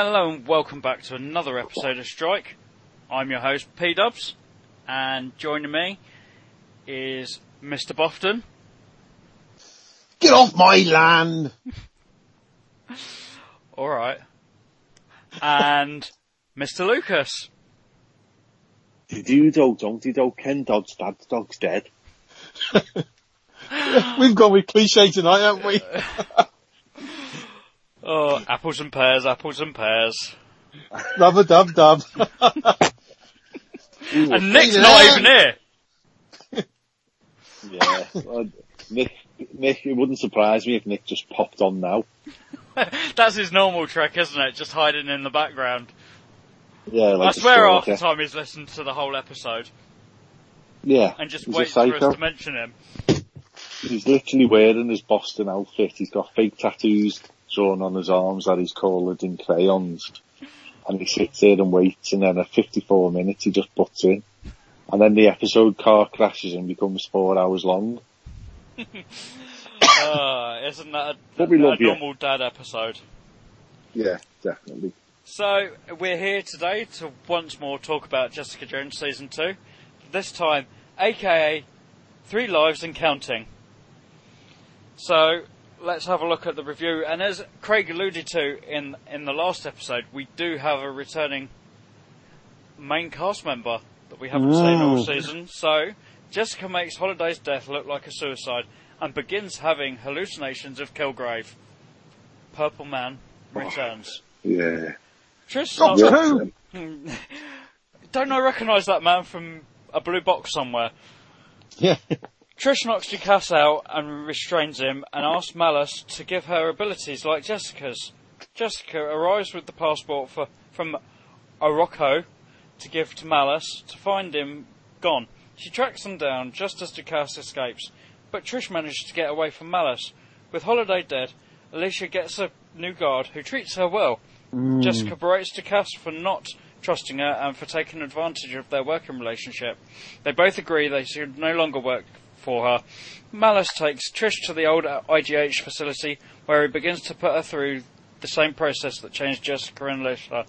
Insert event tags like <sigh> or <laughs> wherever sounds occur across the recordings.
Hello and welcome back to another episode of Strike. I'm your host, P Dubs, and joining me is Mr. Bofton. Get off my land! <laughs> Alright. And Mr. Lucas. Do do don't do Ken Dodd's dad's dog's dead. <laughs> We've gone with cliche tonight, haven't we? <laughs> Oh, apples and pears, apples and pears. <laughs> Rubber dub dub. And Nick's not even here. <laughs> Yeah. Uh, Nick, Nick, it wouldn't surprise me if Nick just popped on now. <laughs> That's his normal trick, isn't it? Just hiding in the background. Yeah, like I a swear half the time he's listened to the whole episode Yeah. and just he's a waits for us to mention him. He's literally wearing his Boston outfit. He's got fake tattoos drawn on his arms that he's coloured in crayons. And he sits there and waits and then at 54 minutes he just butts in. And then the episode car crashes and becomes four hours long. Uh, <laughs> isn't that a, a you. normal dad episode? Yeah, definitely. So, we're here today to once more talk about Jessica Jones Season 2. This time, aka Three Lives and Counting. So, let's have a look at the review. And as Craig alluded to in, in the last episode, we do have a returning main cast member that we haven't seen all mm. season. So, Jessica makes Holiday's death look like a suicide and begins having hallucinations of Kilgrave. Purple Man returns. Yeah. Trish Doctor Who? <laughs> Don't I recognise that man from a blue box somewhere? Yeah. Trish knocks Ducasse out and restrains him and asks Malice to give her abilities like Jessica's. Jessica arrives with the passport for, from Arocho to give to Malice to find him gone. She tracks him down just as Ducasse escapes, but Trish manages to get away from Malice. With Holiday dead, Alicia gets a new guard who treats her well. Mm. Jessica berates Ducasse for not trusting her and for taking advantage of their working relationship. They both agree they should no longer work for her. Malice takes Trish to the old IGH facility where he begins to put her through the same process that changed Jessica and Alicia.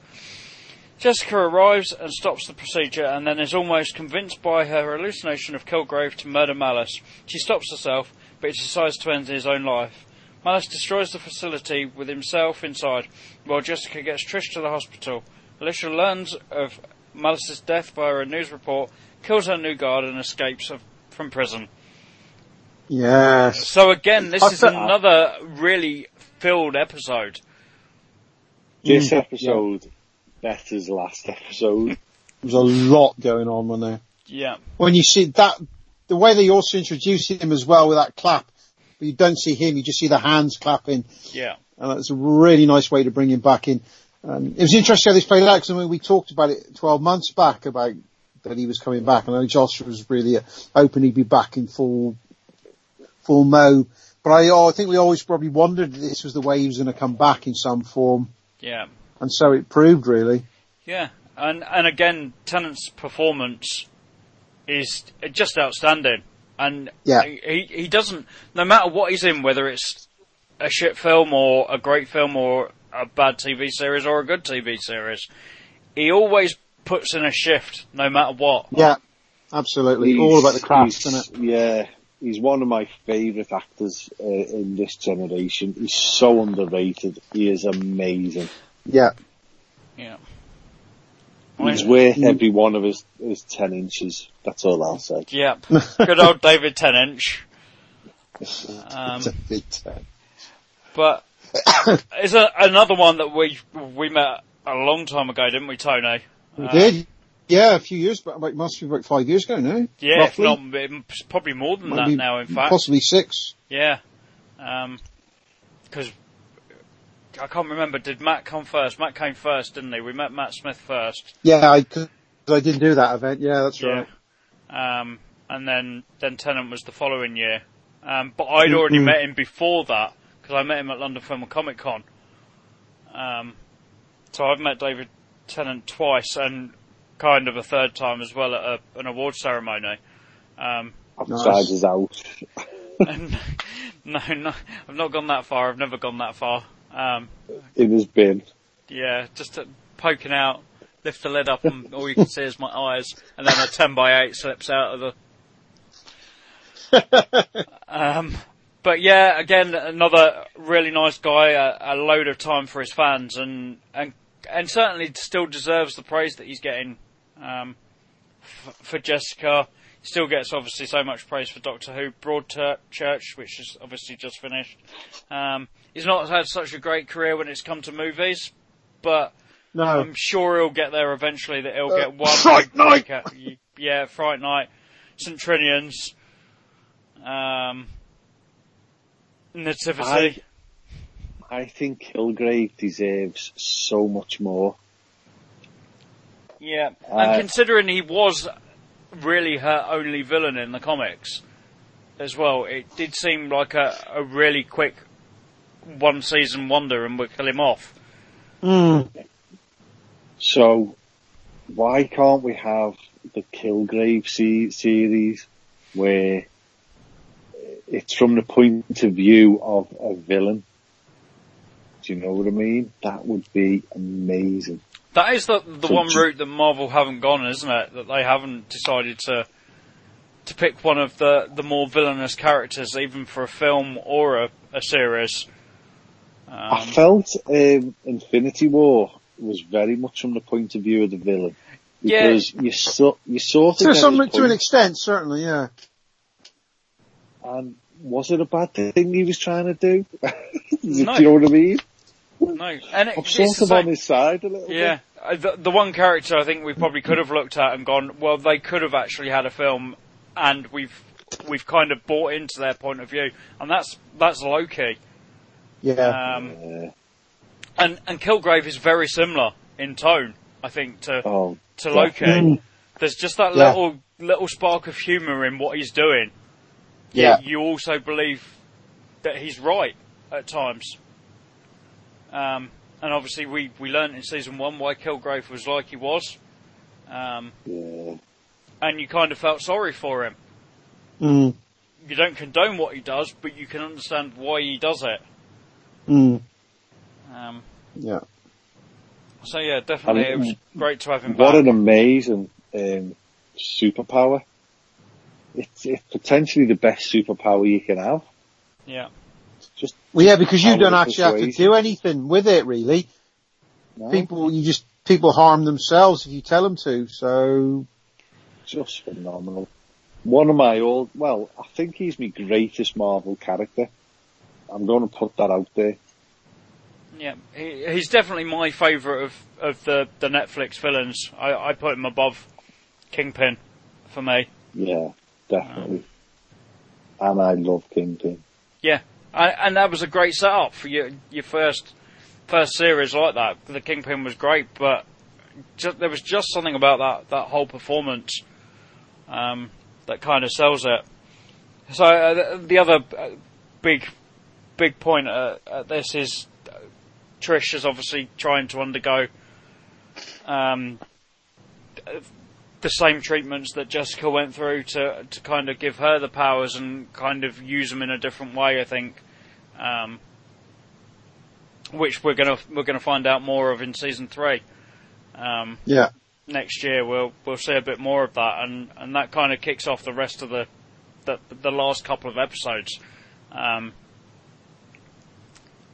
Jessica arrives and stops the procedure and then is almost convinced by her hallucination of Kilgrave to murder Malice. She stops herself, but decides to end his own life. Malice destroys the facility with himself inside, while Jessica gets Trish to the hospital. Alicia learns of Malice's death via a news report, kills her new guard, and escapes from prison. Yes. So again, this I is thought- another really filled episode. This Mm, episode betters last episode. <laughs> There's a lot going on, wasn't there? Yeah. When you see that, the way they also introduce him as well with that clap, but you don't see him, you just see the hands clapping. Yeah. And that's a really nice way to bring him back in. Um, it was interesting how this played out because I mean, we talked about it 12 months back about that he was coming back and I know Joshua was really uh, hoping he'd be back in full, full mo. But I, oh, I think we always probably wondered that this was the way he was going to come back in some form. Yeah. And so it proved really. Yeah, and and again, Tennant's performance is just outstanding, and Yeah. he he doesn't. No matter what he's in, whether it's a shit film or a great film or a bad TV series or a good TV series, he always puts in a shift, no matter what. Yeah, absolutely. All about the craft, He's- isn't it? Yeah, he's one of my favourite actors uh, in this generation. He's so underrated. He is amazing. Yeah. Yeah. He's worth every one of his, his ten inches. That's all I'll say. Yeah, <laughs> good old David Tennant. <laughs> Um, It's a big time. But <coughs> it's a, another one that we we met a long time ago, didn't we, Tony? We Uh, did. Yeah, a few years back, like, must be about five years ago now. Yeah, roughly. if not, probably more than that now. In fact, Possibly six. yeah, because I can't remember. Did Matt come first? Matt came first, didn't he? We met Matt Smith first. Yeah, I, I didn't do that event. Yeah, that's right. Um, and then then Tennant was the following year. Um, but I'd already met him before that because I met him at London Film and Comic Con. Um, so I've met David Tennant twice and kind of a third time as well at a, an award ceremony. Um, Outside Nice. is out. <laughs> no, no, I've not gone that far. I've never gone that far. Um, In his bin. Yeah, just uh, poking out, lift the lid up, and all you can see is my eyes, and then a ten by eight slips out of the. <laughs> um, but yeah, again, another really nice guy, a, a load of time for his fans, and and and certainly still deserves the praise that he's getting um, f- for Jessica. Still gets obviously so much praise for Doctor Who Broadchurch, which is obviously just finished. Um, he's not had such a great career when it's come to movies, but No. I'm sure he'll get there eventually. That he'll Uh, get one. Fright Night! breakout. Yeah, Fright Night, St Trinians, um, Nativity. I think Kilgrave deserves so much more. Yeah, Uh, and considering he was really her only villain in the comics as well, it did seem like a, a really quick one season wonder and we'll kill him off. Mm. So, why can't we have the Kilgrave se- series where it's from the point of view of a villain? Do you know what I mean? That would be amazing. That is the the So one route that Marvel haven't gone, isn't it? That they haven't decided to to pick one of the, the more villainous characters, even for a film or a, a series. I Um, felt um, Infinity War was very much from the point of view of the villain. Yeah. Because you, so, you sort of To some, his to an extent, certainly, yeah. And was it a bad thing he was trying to do? <laughs> do No. you know what I mean? No, and it, I'm it's sort of on his side a little Yeah, uh, the, the one character I think we probably could have looked at and gone, well, they could have actually had a film, and we've we've kind of bought into their point of view, and that's that's Loki. Yeah. Um. Yeah. and and Kilgrave is very similar in tone, I think, to Oh, to yeah. Loki. Mm. There's just that Yeah. little little spark of humour in what he's doing. Yeah. You also believe that he's right at times. Um, and obviously we, we learned in season one why Kilgrave was like he was. Um, yeah. and you kind of felt sorry for him. Mm. You don't condone what he does, but you can understand why he does it. Mm. Um, Yeah. so yeah, definitely I it was great to have him What back. What an amazing um, superpower. It's, it's potentially the best superpower you can have. yeah. Just Well, yeah, because you don't actually have to do anything with it, really. no, People, you just, people harm themselves if you tell them to, so, just phenomenal. One of my old, well, I think he's my greatest Marvel character. I'm going to put that out there. Yeah, he, he's definitely my favourite of, of the, the Netflix villains. I, I put him above Kingpin for me. Yeah, definitely. And I love Kingpin. Yeah, and, that was a great setup for your your first first series like that. The Kingpin was great, but ju- there was just something about that that whole performance um, that kind of sells it. So uh, the, the other uh, big big point uh, at this is uh, Trish is obviously trying to undergo um, the same treatments that Jessica went through to to kind of give her the powers and kind of use them in a different way. I think, um, which we're gonna we're gonna find out more of in season three. Um, yeah. next year we'll we'll see a bit more of that, and and that kind of kicks off the rest of the the, the last couple of episodes. Um,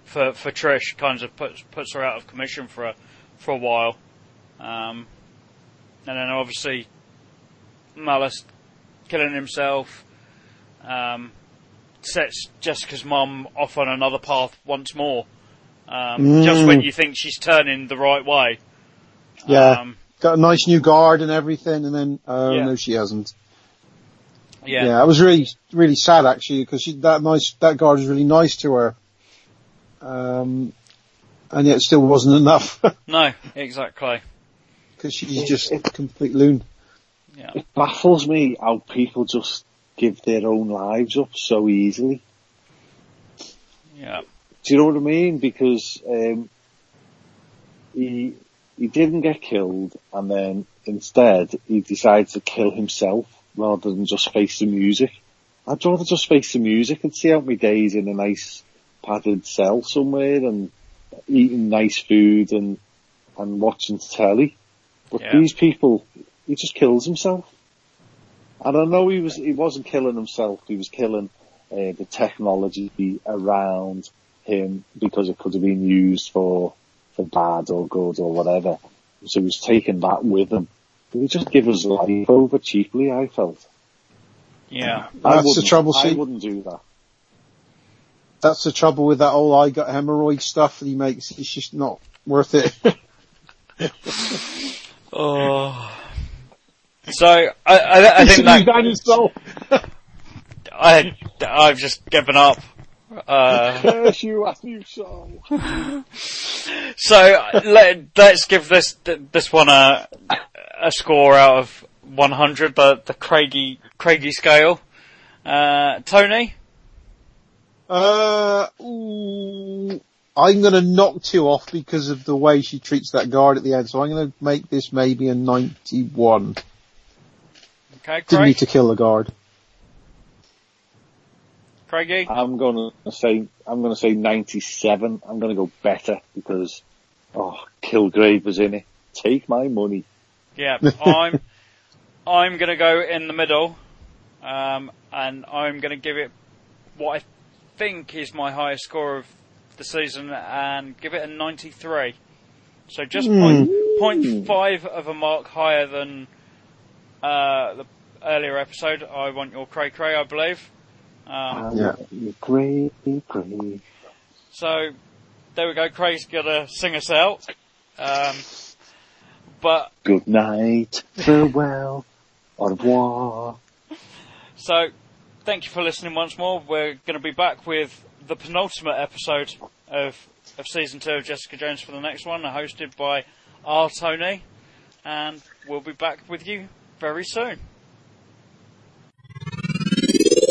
for for Trish, kind of puts puts her out of commission for a for a while, um, and then obviously Malice killing himself um, sets Jessica's mum off on another path once more. Um, Just when Mm. you think she's turning the right way. Yeah. Um, Got a nice new guard and everything, and then, oh Yeah. no, she hasn't. yeah. Yeah, I was really, really sad actually, because she, that nice, that guard was really nice to her. Um, and yet it still wasn't <laughs> enough, No, exactly. because she's just a complete loon. Yeah. It baffles me how people just give their own lives up so easily. Yeah. Do you know what I mean? Because um, he he didn't get killed, and then instead he decides to kill himself rather than just face the music. I'd rather just face the music and see out my days in a nice padded cell somewhere and eating nice food and and watching telly. But Yeah. these people, he just kills himself. And I know he was, he wasn't killing himself, he was killing uh, the technology around him because it could have been used for, for bad or good or whatever. So he was taking that with him. He just give his life over cheaply, I felt. Yeah. That's the wouldn't- trouble, I wouldn't do that. That's the trouble with that whole I got hemorrhoid stuff that he makes. It's just not worth it. <laughs> Oh. So I, I, I think that down himself. <laughs> I I've just given up. Uh, Curse you as you shall. so let, let's give this this one a a score out of 100, the the Craigie Craigie scale. Uh, Tony, Uh, ooh, I'm going to knock two off because of the way she treats that guard at the end. So I'm going to make this maybe a 91. Okay, Didn't need to kill the guard. Craigie, I'm gonna say I'm gonna say 97. I'm gonna go better because oh, Kilgrave was in it. Take my money. yeah, <laughs> I'm I'm gonna go in the middle, um, and I'm gonna give it what I think is my highest score of the season, and give it a 93. So just point, point five of a mark higher than uh, the earlier episode. I want your cray cray, I believe. Um, Yeah. Cray cray. so there we go. Craig's gonna sing us out. Um, but Good night. Farewell. Au revoir. So, thank you for listening once more. We're going to be back with the penultimate episode of of season two of Jessica Jones for the next one, hosted by R. Tony, and we'll be back with you very soon.